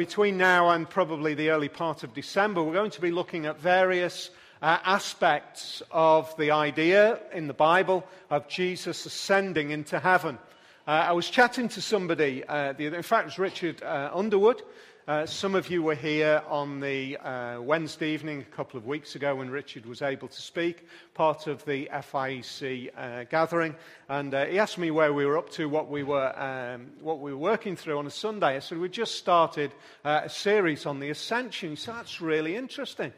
between now and probably the early part of December, we're going to be looking at various uh, aspects of the idea in the Bible of Jesus ascending into heaven. Uh, I was chatting to somebody, uh, the, in fact, it was Richard uh, Underwood, uh, some of you were here on the uh, Wednesday evening a couple of weeks ago when Richard was able to speak, part of the FIEC uh, gathering. And uh, he asked me where we were up to, what we were, um, what we were working through on a Sunday. I said, We just started uh, a series on the Ascension. He said, That's really interesting.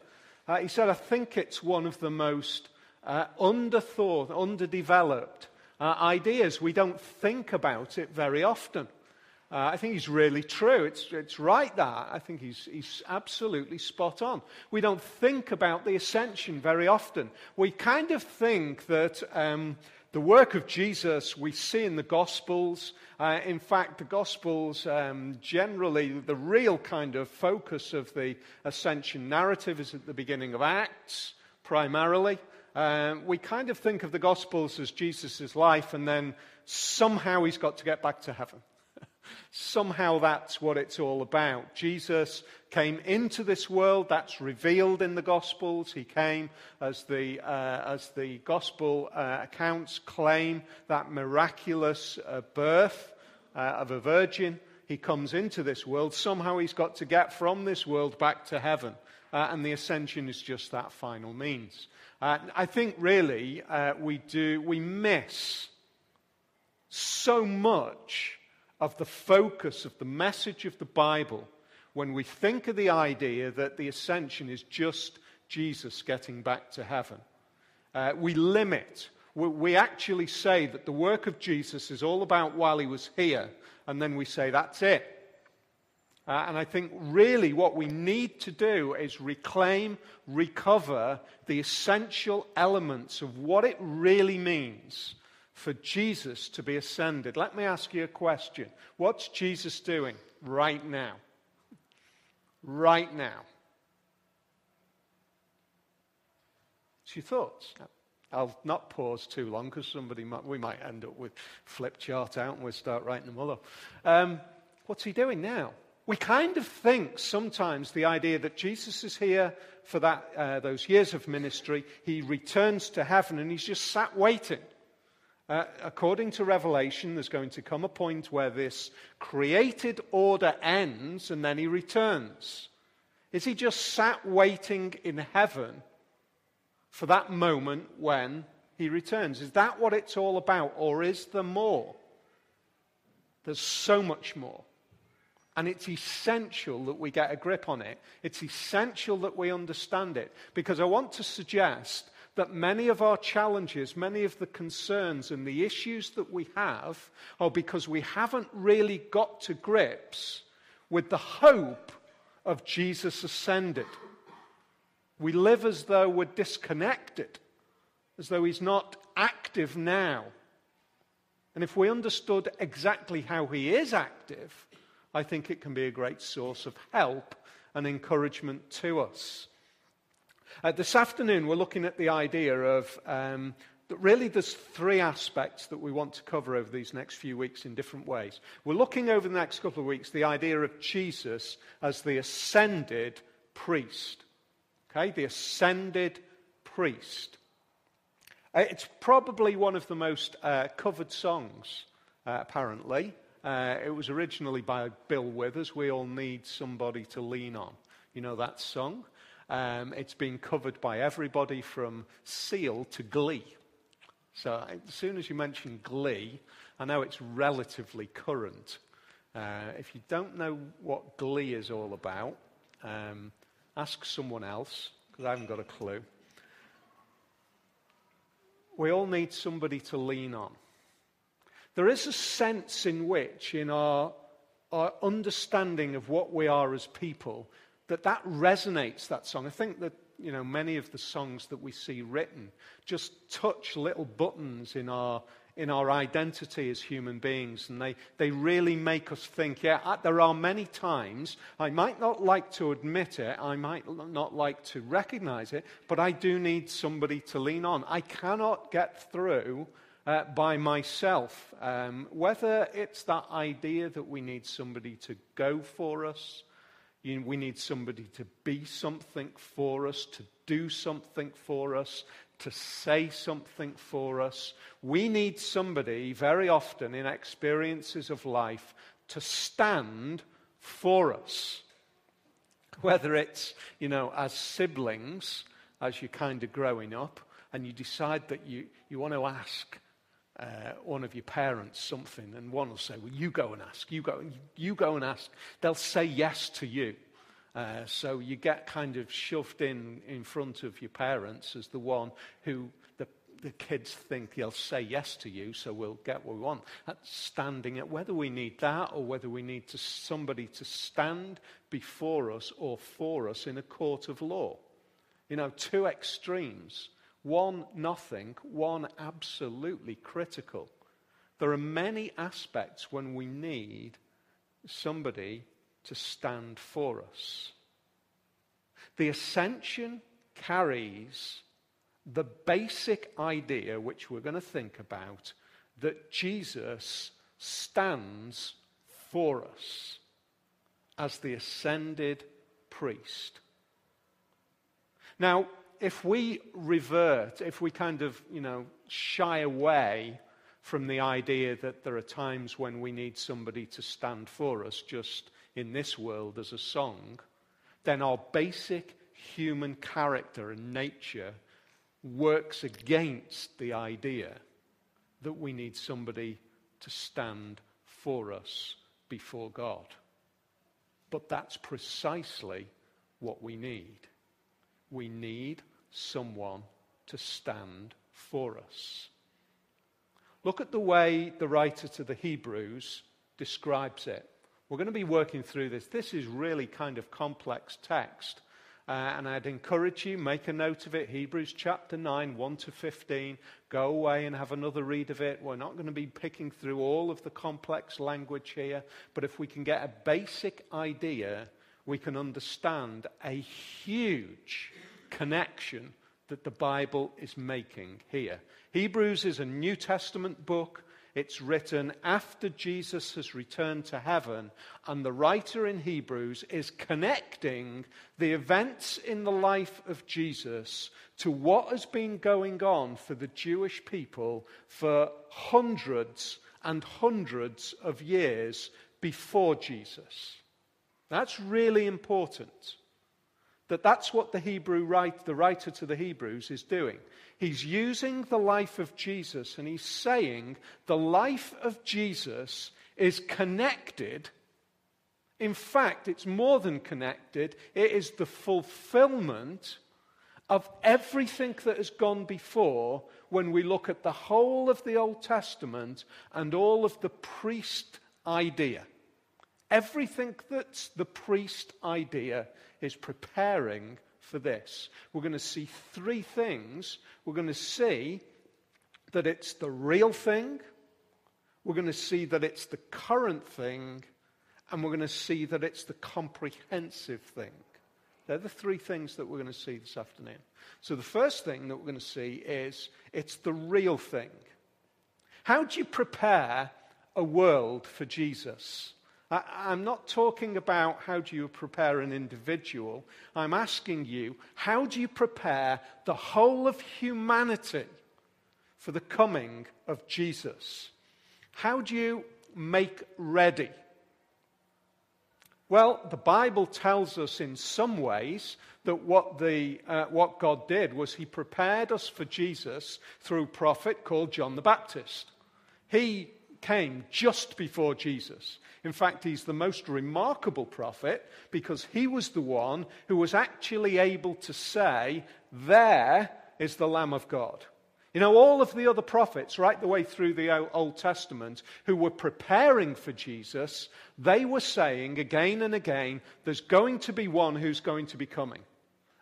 He said, I think it's one of the most underthought, underdeveloped ideas. We don't think about it very often. Uh, I think he's really true. It's, it's right that. I think he's, he's absolutely spot on. We don't think about the ascension very often. We kind of think that um, the work of Jesus we see in the Gospels. Uh, in fact, the Gospels um, generally, the real kind of focus of the ascension narrative is at the beginning of Acts, primarily. Um, we kind of think of the Gospels as Jesus' life, and then somehow he's got to get back to heaven. Somehow that's what it's all about. Jesus came into this world. That's revealed in the Gospels. He came, as the, uh, as the Gospel uh, accounts claim, that miraculous uh, birth uh, of a virgin. He comes into this world. Somehow he's got to get from this world back to heaven. Uh, and the ascension is just that final means. Uh, I think really we do, we miss so much of the focus of the message of the Bible when we think of the idea that the ascension is just Jesus getting back to heaven. Uh, we limit, we, we actually say that the work of Jesus is all about while he was here, and then we say that's it. Uh, and I think really what we need to do is reclaim, recover the essential elements of what it really means for Jesus to be ascended. Let me ask you a question. What's Jesus doing right now? Right now. What's your thoughts? I'll not pause too long because somebody might, we might end up with flip chart out and we'll start writing them all up. Um, what's he doing now? We kind of think sometimes the idea that Jesus is here for that, uh, those years of ministry, he returns to heaven and he's just sat waiting. Uh, according to Revelation, there's going to come a point where this created order ends and then he returns. Is he just sat waiting in heaven for that moment when he returns? Is that what it's all about, or is there more? There's so much more. And it's essential that we get a grip on it. It's essential that we understand it. Because I want to suggest that many of our challenges, many of the concerns and the issues that we have are because we haven't really got to grips with the hope of Jesus ascended. We live as though we're disconnected, as though he's not active now. And if we understood exactly how he is active, I think it can be a great source of help and encouragement to us. Uh, this afternoon, we're looking at the idea of um, that really there's three aspects that we want to cover over these next few weeks in different ways. We're looking over the next couple of weeks the idea of Jesus as the ascended priest. Okay, the ascended priest. Uh, it's probably one of the most uh, covered songs, uh, apparently. Uh, it was originally by Bill Withers. We all need somebody to lean on. You know that song? Um, it's been covered by everybody from Seal to Glee. So as soon as you mention Glee, I know it's relatively current. Uh, if you don't know what Glee is all about, um, ask someone else, because I haven't got a clue. We all need somebody to lean on. There is a sense in which, in our, our understanding of what we are as people, that that resonates, that song. I think that, you know, many of the songs that we see written just touch little buttons in our, in our identity as human beings. And they, they really make us think, yeah, there are many times, I might not like to admit it, I might not like to recognize it, but I do need somebody to lean on. I cannot get through uh, by myself. Um, whether it's that idea that we need somebody to go for us, we need somebody to be something for us, to do something for us, to say something for us. We need somebody very often in experiences of life to stand for us. Whether it's, you know, as siblings, as you're kind of growing up, and you decide that you, you want to ask uh, one of your parents something, and one will say, Well, you go and ask, you go, you go and ask. They'll say yes to you. Uh, so you get kind of shoved in in front of your parents as the one who the, the kids think they'll say yes to you, so we'll get what we want. That's standing at whether we need that or whether we need to, somebody to stand before us or for us in a court of law. You know, two extremes. One nothing, one absolutely critical. There are many aspects when we need somebody to stand for us. The ascension carries the basic idea, which we're going to think about, that Jesus stands for us as the ascended priest. Now, if we revert, if we kind of, you know, shy away from the idea that there are times when we need somebody to stand for us just in this world as a song, then our basic human character and nature works against the idea that we need somebody to stand for us before God. But that's precisely what we need. We need someone to stand for us. Look at the way the writer to the Hebrews describes it. We're going to be working through this. This is really kind of complex text. Uh, and I'd encourage you, make a note of it. Hebrews chapter 9, 1 to 15. Go away and have another read of it. We're not going to be picking through all of the complex language here, but if we can get a basic idea, we can understand a huge connection that the Bible is making here. Hebrews is a New Testament book. It's written after Jesus has returned to heaven, and the writer in Hebrews is connecting the events in the life of Jesus to what has been going on for the Jewish people for hundreds and hundreds of years before Jesus. That's really important. That that's what the Hebrew write, the writer to the Hebrews is doing. He's using the life of Jesus and he's saying the life of Jesus is connected. In fact, it's more than connected, it is the fulfillment of everything that has gone before when we look at the whole of the Old Testament and all of the priest idea. Everything that's the priest idea is preparing for this. We're going to see three things. We're going to see that it's the real thing, we're going to see that it's the current thing, and we're going to see that it's the comprehensive thing. They're the three things that we're going to see this afternoon. So, the first thing that we're going to see is it's the real thing. How do you prepare a world for Jesus? I, am not talking about how do you prepare an individual. I'm asking you, how do you prepare the whole of humanity for the coming of Jesus? How do you make ready? Well, the Bible tells us in some ways that what, the, uh, what God did was He prepared us for Jesus through a prophet called John the Baptist. He came just before Jesus. In fact, he's the most remarkable prophet because he was the one who was actually able to say, There is the Lamb of God. You know, all of the other prophets, right the way through the Old Testament, who were preparing for Jesus, they were saying again and again, There's going to be one who's going to be coming.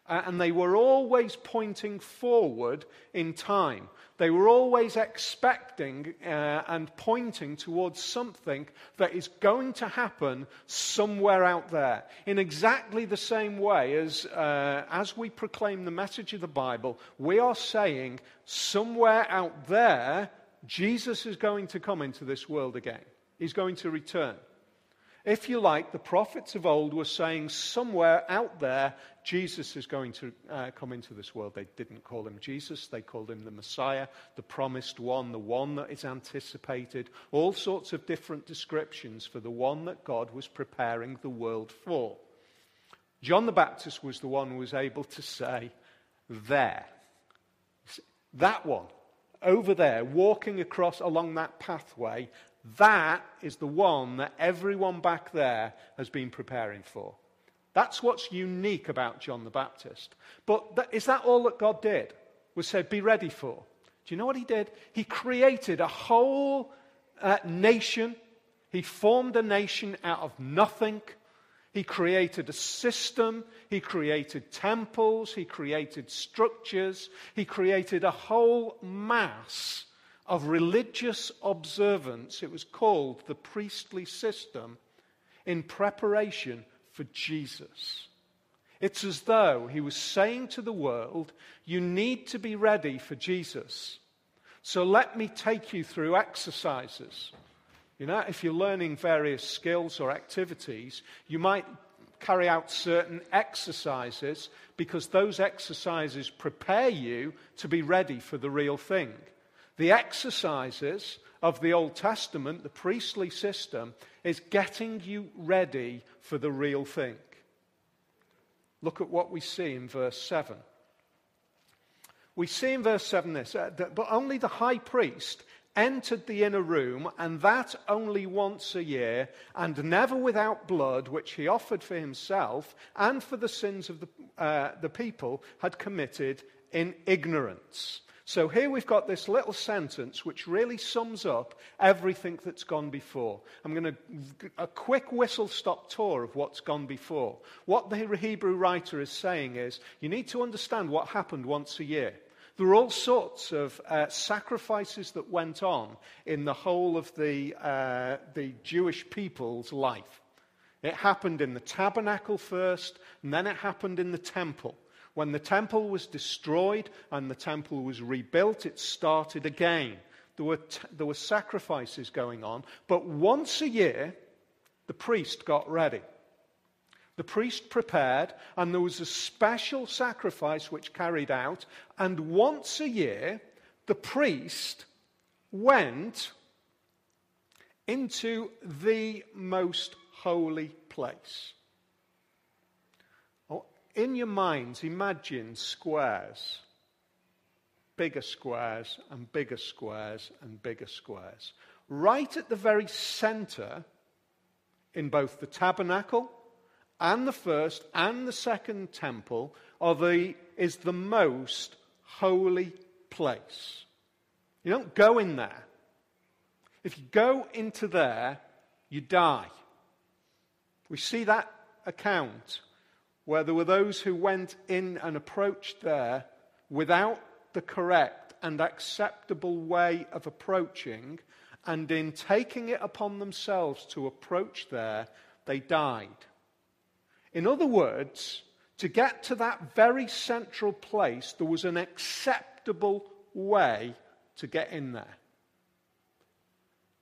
Uh, and they were always pointing forward in time. They were always expecting uh, and pointing towards something that is going to happen somewhere out there. In exactly the same way as, uh, as we proclaim the message of the Bible, we are saying somewhere out there, Jesus is going to come into this world again. He's going to return. If you like, the prophets of old were saying somewhere out there, Jesus is going to uh, come into this world. They didn't call him Jesus, they called him the Messiah, the promised one, the one that is anticipated, all sorts of different descriptions for the one that God was preparing the world for. John the Baptist was the one who was able to say, There. That one, over there, walking across along that pathway, that is the one that everyone back there has been preparing for. That's what's unique about John the Baptist. But is that all that God did? Was said, be ready for? Do you know what he did? He created a whole uh, nation. He formed a nation out of nothing. He created a system. He created temples. He created structures. He created a whole mass of religious observance. It was called the priestly system in preparation for Jesus. It's as though he was saying to the world, You need to be ready for Jesus. So let me take you through exercises. You know, if you're learning various skills or activities, you might carry out certain exercises because those exercises prepare you to be ready for the real thing. The exercises of the Old Testament, the priestly system, is getting you ready for the real thing. Look at what we see in verse 7. We see in verse 7 this, uh, but only the high priest entered the inner room, and that only once a year, and never without blood, which he offered for himself and for the sins of the, uh, the people had committed in ignorance. So here we've got this little sentence which really sums up everything that's gone before. I'm going to a quick whistle stop tour of what's gone before. What the Hebrew writer is saying is you need to understand what happened once a year. There were all sorts of uh, sacrifices that went on in the whole of the, uh, the Jewish people's life. It happened in the tabernacle first, and then it happened in the temple. When the temple was destroyed and the temple was rebuilt, it started again. There were, t- there were sacrifices going on, but once a year, the priest got ready. The priest prepared, and there was a special sacrifice which carried out, and once a year, the priest went into the most holy place in your minds, imagine squares. Bigger squares and bigger squares and bigger squares. Right at the very center, in both the tabernacle and the first and the second temple, are the, is the most holy place. You don't go in there. If you go into there, you die. We see that account where there were those who went in and approached there without the correct and acceptable way of approaching, and in taking it upon themselves to approach there, they died. In other words, to get to that very central place, there was an acceptable way to get in there.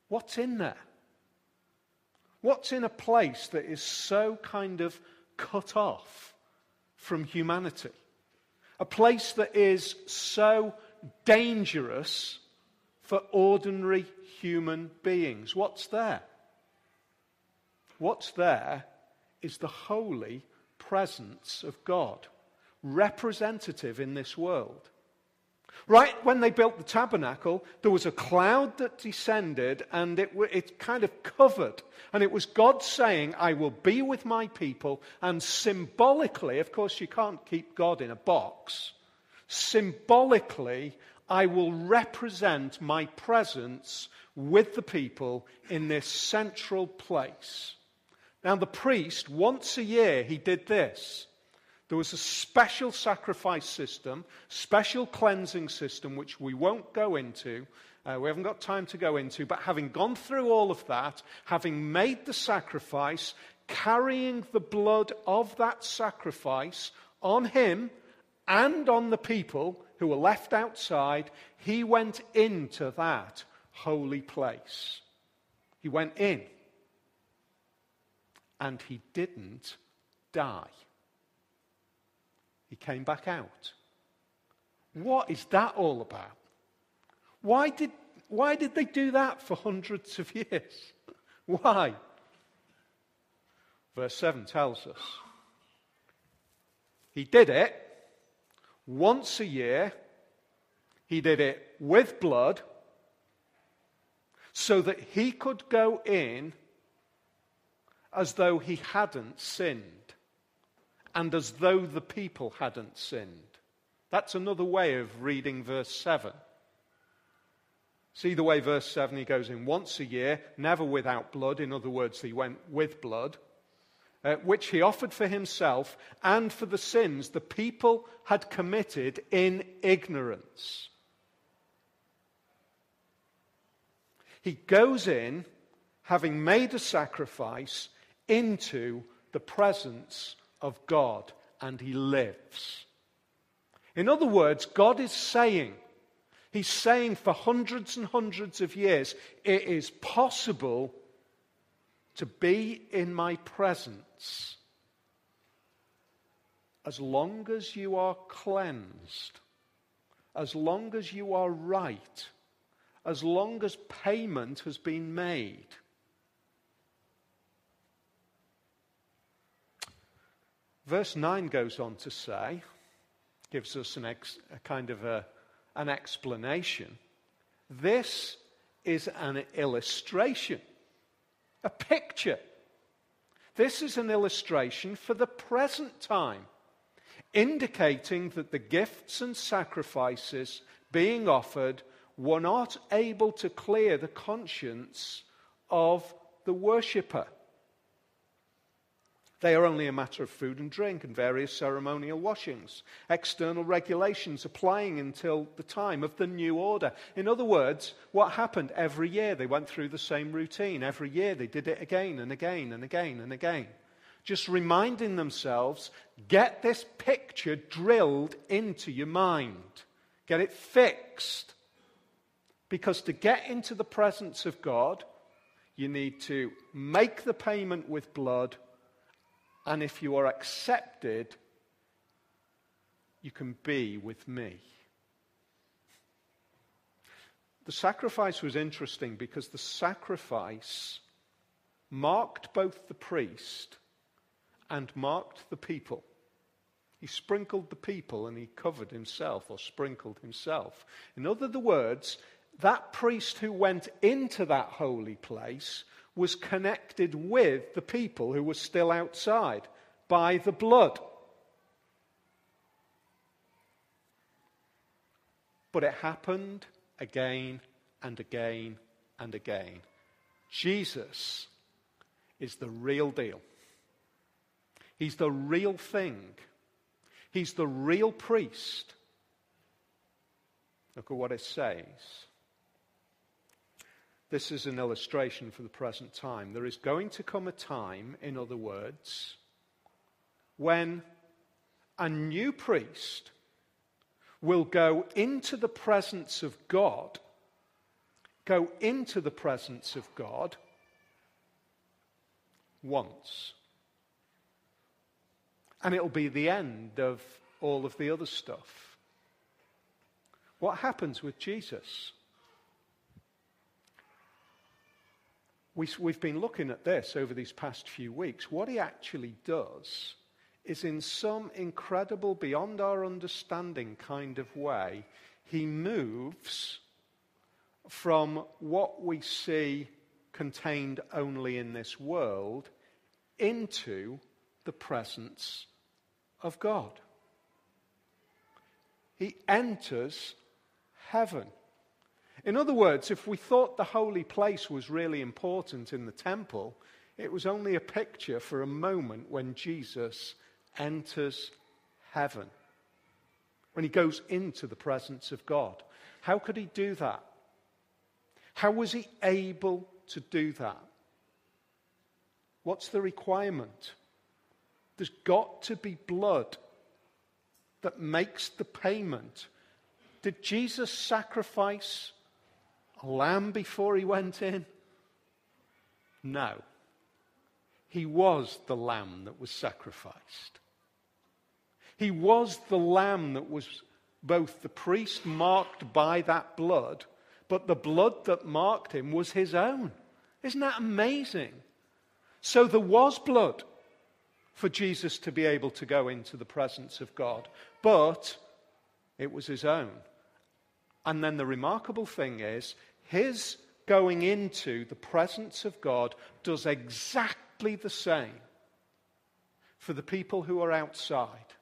What's in there? What's in a place that is so kind of cut off from humanity. A place that is so dangerous for ordinary human beings. What's there? What's there is the holy presence of God, representative in this world. Right when they built the tabernacle, there was a cloud that descended and it, it kind of covered. And it was God saying, I will be with my people. And symbolically, of course, you can't keep God in a box. Symbolically, I will represent my presence with the people in this central place. Now, the priest, once a year, he did this. There was a special sacrifice system, special cleansing system, which we won't go into. Uh, we haven't got time to go into. But having gone through all of that, having made the sacrifice, carrying the blood of that sacrifice on him and on the people who were left outside, he went into that holy place. He went in. and he didn't die. He came back out. What is that all about? Why did, why did they do that for hundreds of years? Why? Verse 7 tells us. He did it once a year. He did it with blood so that he could go in as though he hadn't sinned and as though the people hadn't sinned. That's another way of reading verse 7. See the way verse 7 he goes in once a year, never without blood. In other words, he went with blood, uh, which he offered for himself and for the sins the people had committed in ignorance. He goes in, having made a sacrifice, into the presence of God, and he lives. In other words, God is saying, He's saying for hundreds and hundreds of years, it is possible to be in my presence as long as you are cleansed, as long as you are right, as long as payment has been made. Verse 9 goes on to say, gives us an ex, a kind of a, an explanation. This is an illustration, a picture. This is an illustration for the present time, indicating that the gifts and sacrifices being offered were not able to clear the conscience of the worshipper. They are only a matter of food and drink and various ceremonial washings, external regulations applying until the time of the new order. In other words, what happened every year? They went through the same routine. Every year they did it again and again and again and again. Just reminding themselves get this picture drilled into your mind, get it fixed. Because to get into the presence of God, you need to make the payment with blood and if you are accepted, you can be with me. The sacrifice was interesting because the sacrifice marked both the priest and marked the people. He sprinkled the people and he covered himself or sprinkled himself. In other words, that priest who went into that holy place was connected with the people who were still outside by the blood. But it happened again and again and again. Jesus is the real deal. He's the real thing. He's the real priest. Look at what it says. This is an illustration for the present time. There is going to come a time, in other words, when a new priest will go into the presence of God, go into the presence of God once. And it'll be the end of all of the other stuff. What happens with Jesus? We, we've been looking at this over these past few weeks. What he actually does is, in some incredible, beyond our understanding kind of way, he moves from what we see contained only in this world into the presence of God. He enters heaven. In other words, if we thought the holy place was really important in the temple, it was only a picture for a moment when Jesus enters heaven, when he goes into the presence of God. How could he do that? How was he able to do that? What's the requirement? There's got to be blood that makes the payment. Did Jesus sacrifice a lamb before he went in? No. he was the lamb that was sacrificed. He was the lamb that was both the priest marked by that blood, but the blood that marked him was his own. Isn't that amazing? So there was blood for Jesus to be able to go into the presence of God, but it was his own. And then the remarkable thing is, his going into the presence of God does exactly the same for the people who are outside.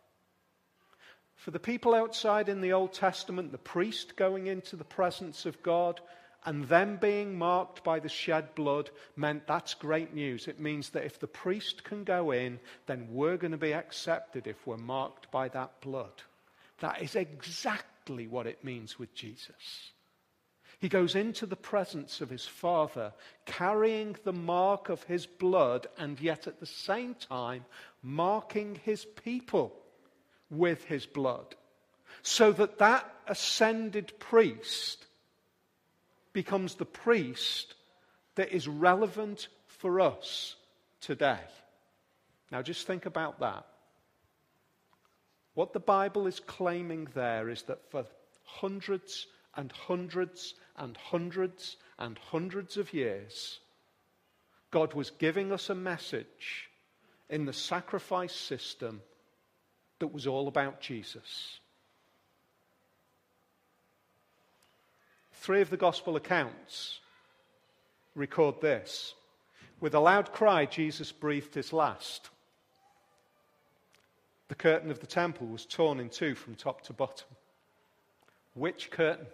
For the people outside in the Old Testament, the priest going into the presence of God and them being marked by the shed blood meant that's great news. It means that if the priest can go in, then we're going to be accepted if we're marked by that blood. That is exactly what it means with Jesus. He goes into the presence of his Father, carrying the mark of his blood, and yet at the same time marking his people with his blood. So that that ascended priest becomes the priest that is relevant for us today. Now, just think about that. What the Bible is claiming there is that for hundreds and hundreds and hundreds and hundreds of years, God was giving us a message in the sacrifice system that was all about Jesus. Three of the gospel accounts record this. With a loud cry, Jesus breathed his last. The curtain of the temple was torn in two from top to bottom. Which curtain?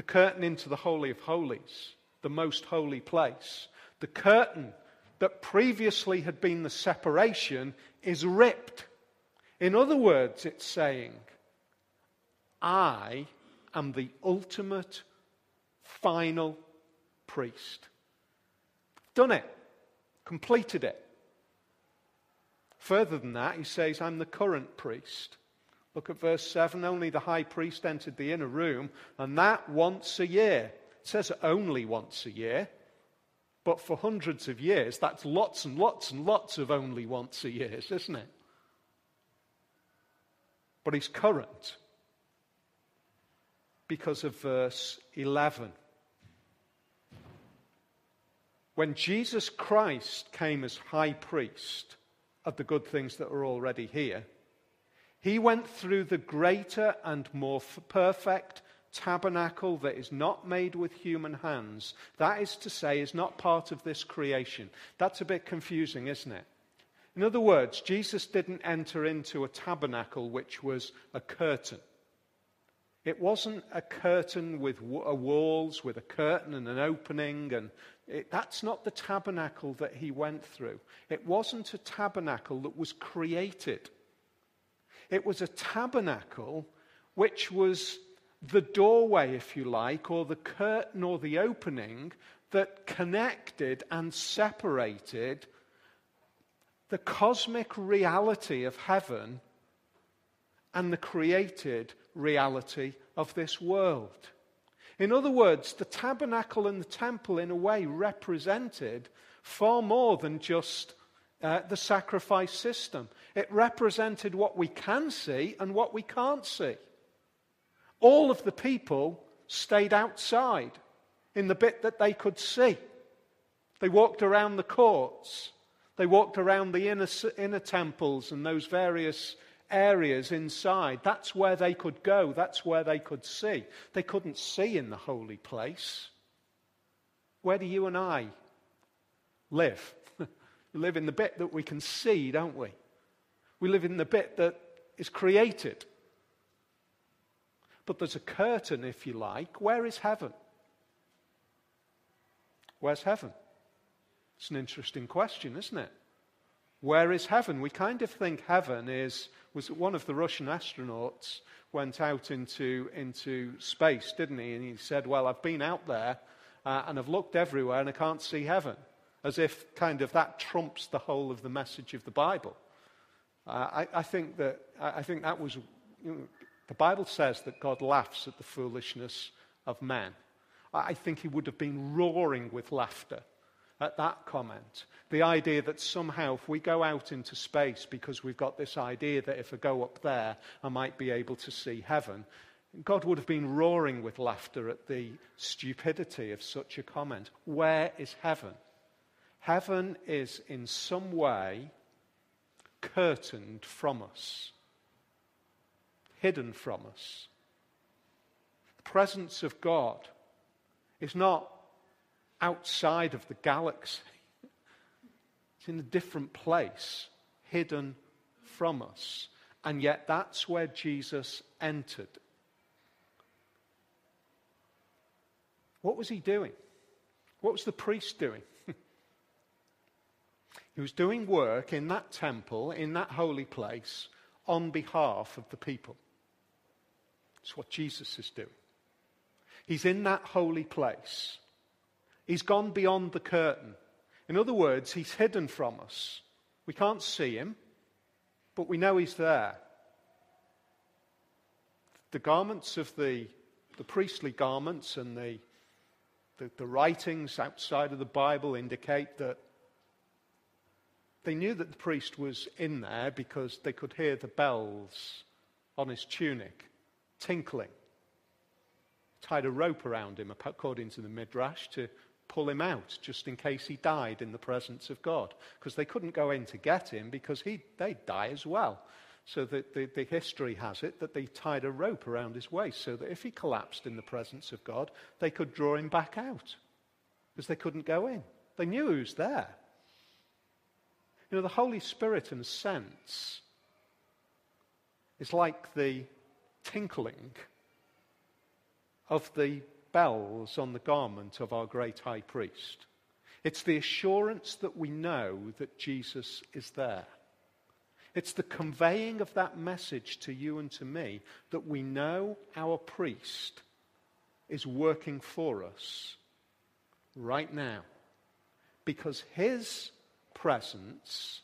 The curtain into the Holy of Holies, the most holy place. The curtain that previously had been the separation is ripped. In other words, it's saying, I am the ultimate, final priest. Done it, completed it. Further than that, he says, I'm the current priest. Look at verse 7. Only the high priest entered the inner room, and that once a year. It says only once a year, but for hundreds of years, that's lots and lots and lots of only once a year, isn't it? But he's current because of verse 11. When Jesus Christ came as high priest of the good things that are already here, he went through the greater and more perfect tabernacle that is not made with human hands. That is to say, is not part of this creation. That's a bit confusing, isn't it? In other words, Jesus didn't enter into a tabernacle which was a curtain. It wasn't a curtain with walls, with a curtain and an opening, and it, that's not the tabernacle that he went through. It wasn't a tabernacle that was created. It was a tabernacle which was the doorway, if you like, or the curtain or the opening that connected and separated the cosmic reality of heaven and the created reality of this world. In other words, the tabernacle and the temple, in a way, represented far more than just uh, the sacrifice system. It represented what we can see and what we can't see. All of the people stayed outside in the bit that they could see. They walked around the courts. They walked around the inner, inner temples and those various areas inside. That's where they could go, that's where they could see. They couldn't see in the holy place. Where do you and I live? We live in the bit that we can see, don't we? We live in the bit that is created. But there's a curtain, if you like. Where is heaven? Where's heaven? It's an interesting question, isn't it? Where is heaven? We kind of think heaven is was one of the Russian astronauts went out into, into space, didn't he? And he said, Well, I've been out there uh, and I've looked everywhere and I can't see heaven. As if kind of that trumps the whole of the message of the Bible. Uh, I, I, think that, I think that was, you know, the Bible says that God laughs at the foolishness of men. I think he would have been roaring with laughter at that comment. The idea that somehow, if we go out into space because we've got this idea that if I go up there, I might be able to see heaven, God would have been roaring with laughter at the stupidity of such a comment. Where is heaven? Heaven is in some way curtained from us, hidden from us. The presence of God is not outside of the galaxy, it's in a different place, hidden from us. And yet, that's where Jesus entered. What was he doing? What was the priest doing? Was doing work in that temple, in that holy place, on behalf of the people. It's what Jesus is doing. He's in that holy place. He's gone beyond the curtain. In other words, he's hidden from us. We can't see him, but we know he's there. The garments of the, the priestly garments and the the, the writings outside of the Bible indicate that they knew that the priest was in there because they could hear the bells on his tunic tinkling. Tied a rope around him, according to the Midrash, to pull him out just in case he died in the presence of God. Because they couldn't go in to get him because he, they'd die as well. So the, the, the, history has it that they tied a rope around his waist so that if he collapsed in the presence of God, they could draw him back out because they couldn't go in. They knew he was there. You know, the Holy Spirit, in a sense, is like the tinkling of the bells on the garment of our great high priest. It's the assurance that we know that Jesus is there. It's the conveying of that message to you and to me that we know our priest is working for us right now because his presence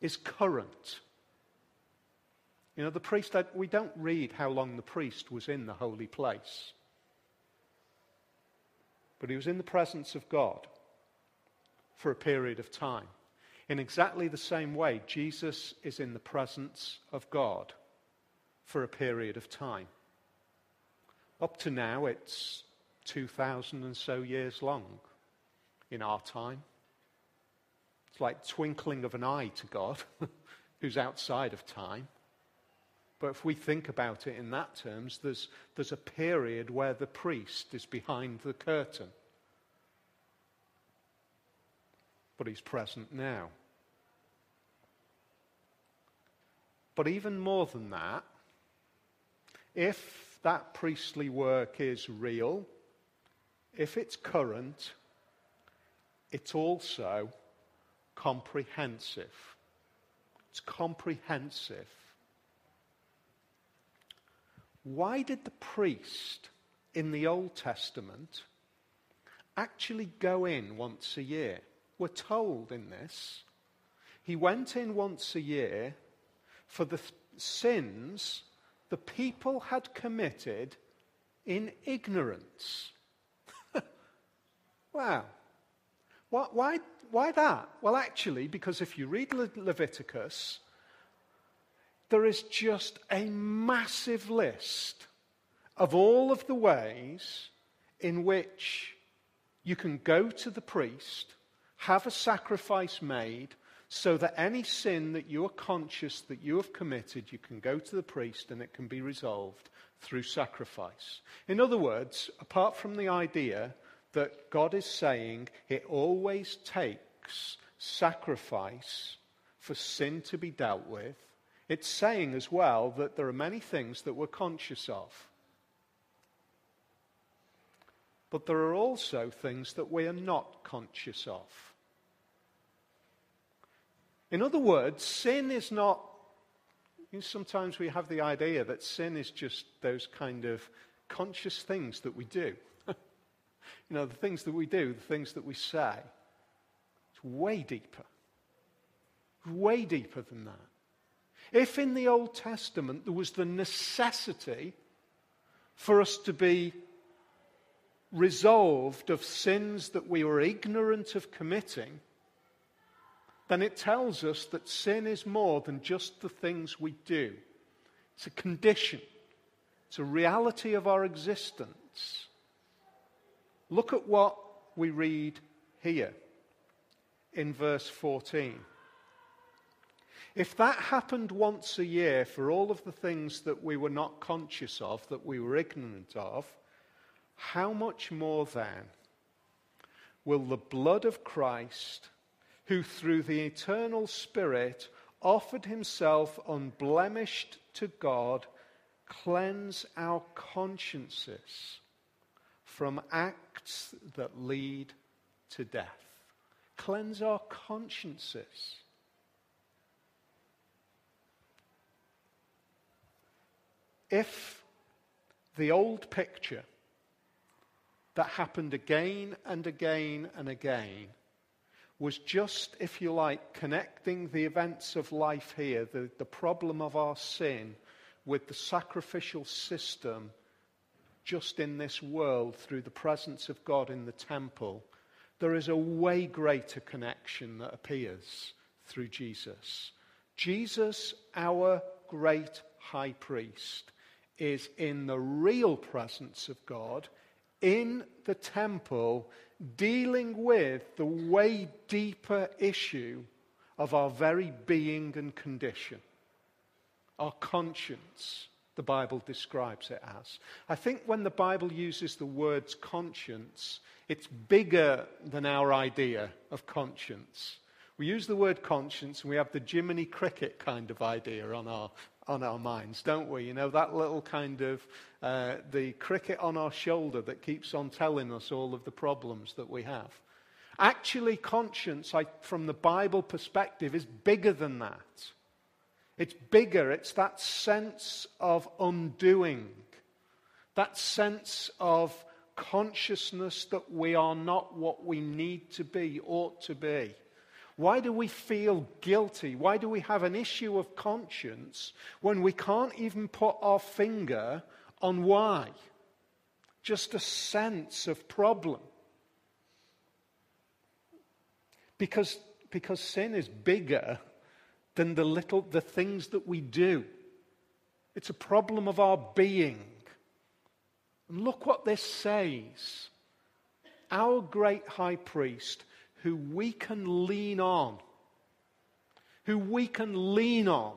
is current. You know, the priest, we don't read how long the priest was in the holy place, but he was in the presence of God for a period of time. In exactly the same way, Jesus is in the presence of God for a period of time. Up to now, it's 2,000 and so years long in our time. It's like twinkling of an eye to God, who's outside of time. But if we think about it in that terms, there's, there's a period where the priest is behind the curtain. but he's present now. But even more than that, if that priestly work is real, if it's current, it's also comprehensive. It's comprehensive. Why did the priest in the Old Testament actually go in once a year? We're told in this. He went in once a year for the sins the people had committed in ignorance. wow. Why, why, why that? Well, actually, because if you read Le- Leviticus, there is just a massive list of all of the ways in which you can go to the priest have a sacrifice made so that any sin that you are conscious that you have committed, you can go to the priest and it can be resolved through sacrifice. In other words, apart from the idea that God is saying it always takes sacrifice for sin to be dealt with, it's saying as well that there are many things that we're conscious of. But there are also things that we are not conscious of. In other words, sin is not. You know, sometimes we have the idea that sin is just those kind of conscious things that we do. You know, the things that we do, the things that we say. It's way deeper. Way deeper than that. If in the Old Testament there was the necessity for us to be resolved of sins that we were ignorant of committing, then it tells us that sin is more than just the things we do. It's a condition, it's a reality of our existence. Look at what we read here in verse 14. If that happened once a year for all of the things that we were not conscious of, that we were ignorant of, how much more then will the blood of Christ, who through the eternal Spirit offered himself unblemished to God, cleanse our consciences from acts that lead to death? Cleanse our consciences. If the old picture that happened again and again and again was just, if you like, connecting the events of life here, the, the problem of our sin, with the sacrificial system just in this world through the presence of God in the temple, there is a way greater connection that appears through Jesus. Jesus, our great high priest, is in the real presence of God in the temple dealing with the way deeper issue of our very being and condition. Our conscience, the Bible describes it as. I think when the Bible uses the words conscience, it's bigger than our idea of conscience. We use the word conscience and we have the Jiminy Cricket kind of idea on our, on our minds, don't we? You know, that little kind of uh, the cricket on our shoulder that keeps on telling us all of the problems that we have. Actually, conscience, I, from the Bible perspective, is bigger than that. It's bigger. It's that sense of undoing, that sense of consciousness that we are not what we need to be, ought to be. Why do we feel guilty? Why do we have an issue of conscience when we can't even put our finger on why? Just a sense of problem. Because, because sin is bigger than the little the things that we do. It's a problem of our being. And look what this says. Our great high priest who we can lean on, who we can lean on,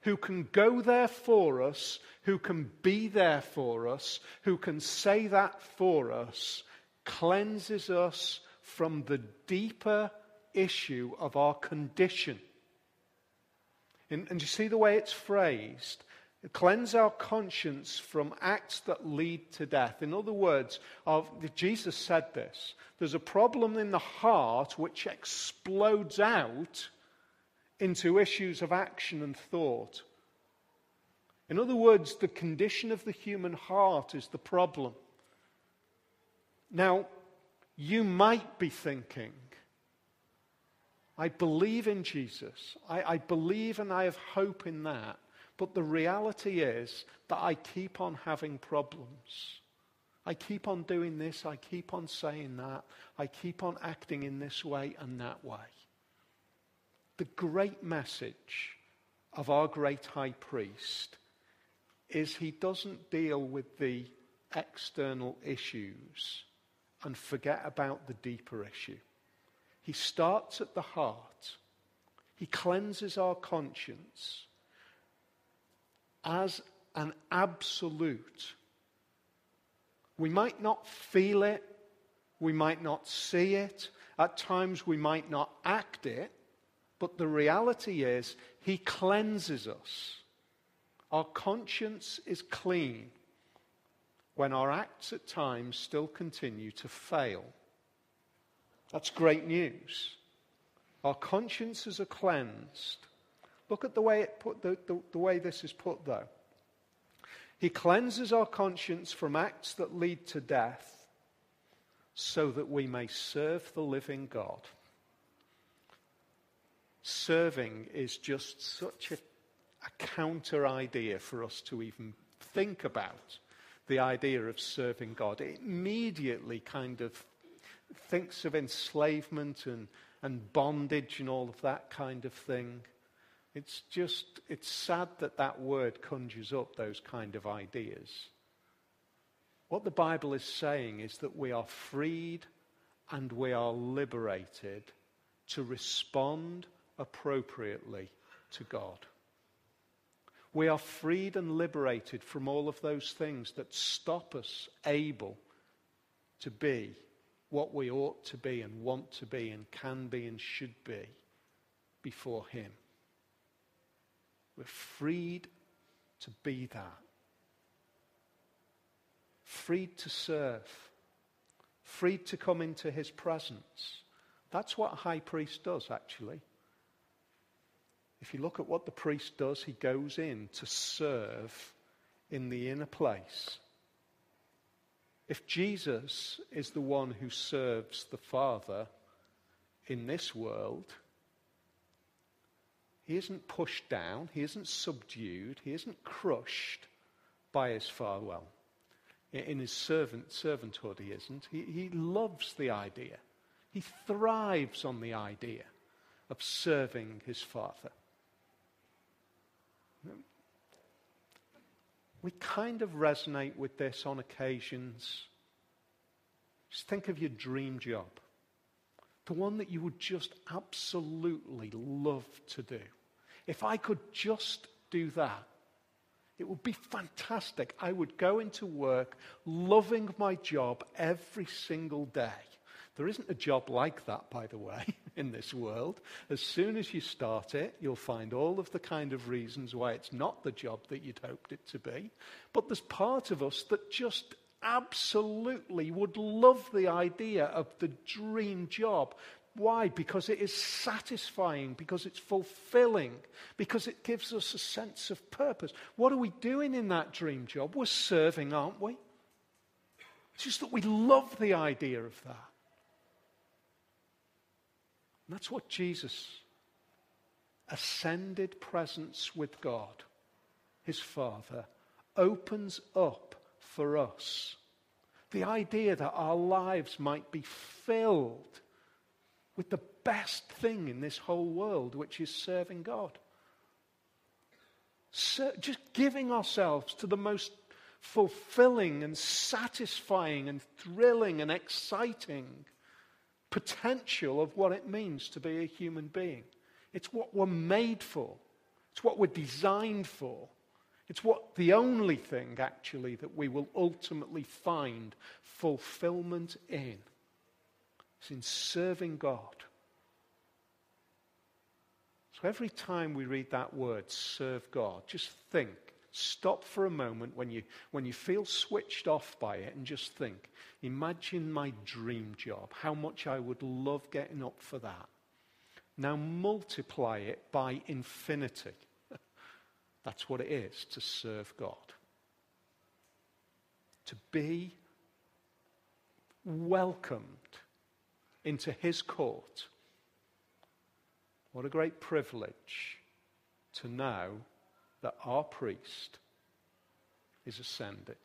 who can go there for us, who can be there for us, who can say that for us, cleanses us from the deeper issue of our condition. And, and you see the way it's phrased? Cleanse our conscience from acts that lead to death. In other words, of, Jesus said this there's a problem in the heart which explodes out into issues of action and thought. In other words, the condition of the human heart is the problem. Now, you might be thinking, I believe in Jesus. I, I believe and I have hope in that. But the reality is that I keep on having problems. I keep on doing this, I keep on saying that, I keep on acting in this way and that way. The great message of our great high priest is he doesn't deal with the external issues and forget about the deeper issue. He starts at the heart. He cleanses our conscience as an absolute. We might not feel it, we might not see it, at times we might not act it, but the reality is, He cleanses us. Our conscience is clean when our acts at times still continue to fail. That's great news. Our consciences are cleansed Look at the way, it put, the, the, the way this is put, though. He cleanses our conscience from acts that lead to death so that we may serve the living God. Serving is just such a, a counter idea for us to even think about. the idea of serving God, it immediately kind of thinks of enslavement and, and bondage and all of that kind of thing. It's just, it's sad that that word conjures up those kind of ideas. What the Bible is saying is that we are freed and we are liberated to respond appropriately to God. We are freed and liberated from all of those things that stop us able to be what we ought to be and want to be and can be and should be before Him. We're freed to be that. Freed to serve. Freed to come into His presence. That's what a high priest does, actually. If you look at what the priest does, he goes in to serve in the inner place. If Jesus is the one who serves the Father in this world, he isn't pushed down, he isn't subdued, he isn't crushed by his Father. Well, in his servant, servanthood, he isn't. He, he loves the idea. He thrives on the idea of serving his Father. We kind of resonate with this on occasions. Just think of your dream job. The one that you would just absolutely love to do. If I could just do that, it would be fantastic. I would go into work loving my job every single day. There isn't a job like that, by the way, in this world. As soon as you start it, you'll find all of the kind of reasons why it's not the job that you'd hoped it to be. But there's part of us that just absolutely would love the idea of the dream job. Why? Because it is satisfying, because it's fulfilling, because it gives us a sense of purpose. What are we doing in that dream job? We're serving, aren't we? It's just that we love the idea of that. And that's what Jesus, ascended presence with God, his Father, opens up for us. The idea that our lives might be filled with the best thing in this whole world, which is serving God. So just giving ourselves to the most fulfilling and satisfying and thrilling and exciting potential of what it means to be a human being. It's what we're made for, it's what we're designed for. It's what the only thing, actually, that we will ultimately find fulfillment in. It's in serving God. So every time we read that word, serve God, just think Stop for a moment when you, when you feel switched off by it and just think, imagine my dream job, how much I would love getting up for that. Now multiply it by infinity. That's what it is to serve God. To be welcomed into his court. What a great privilege to know that our priest is ascended.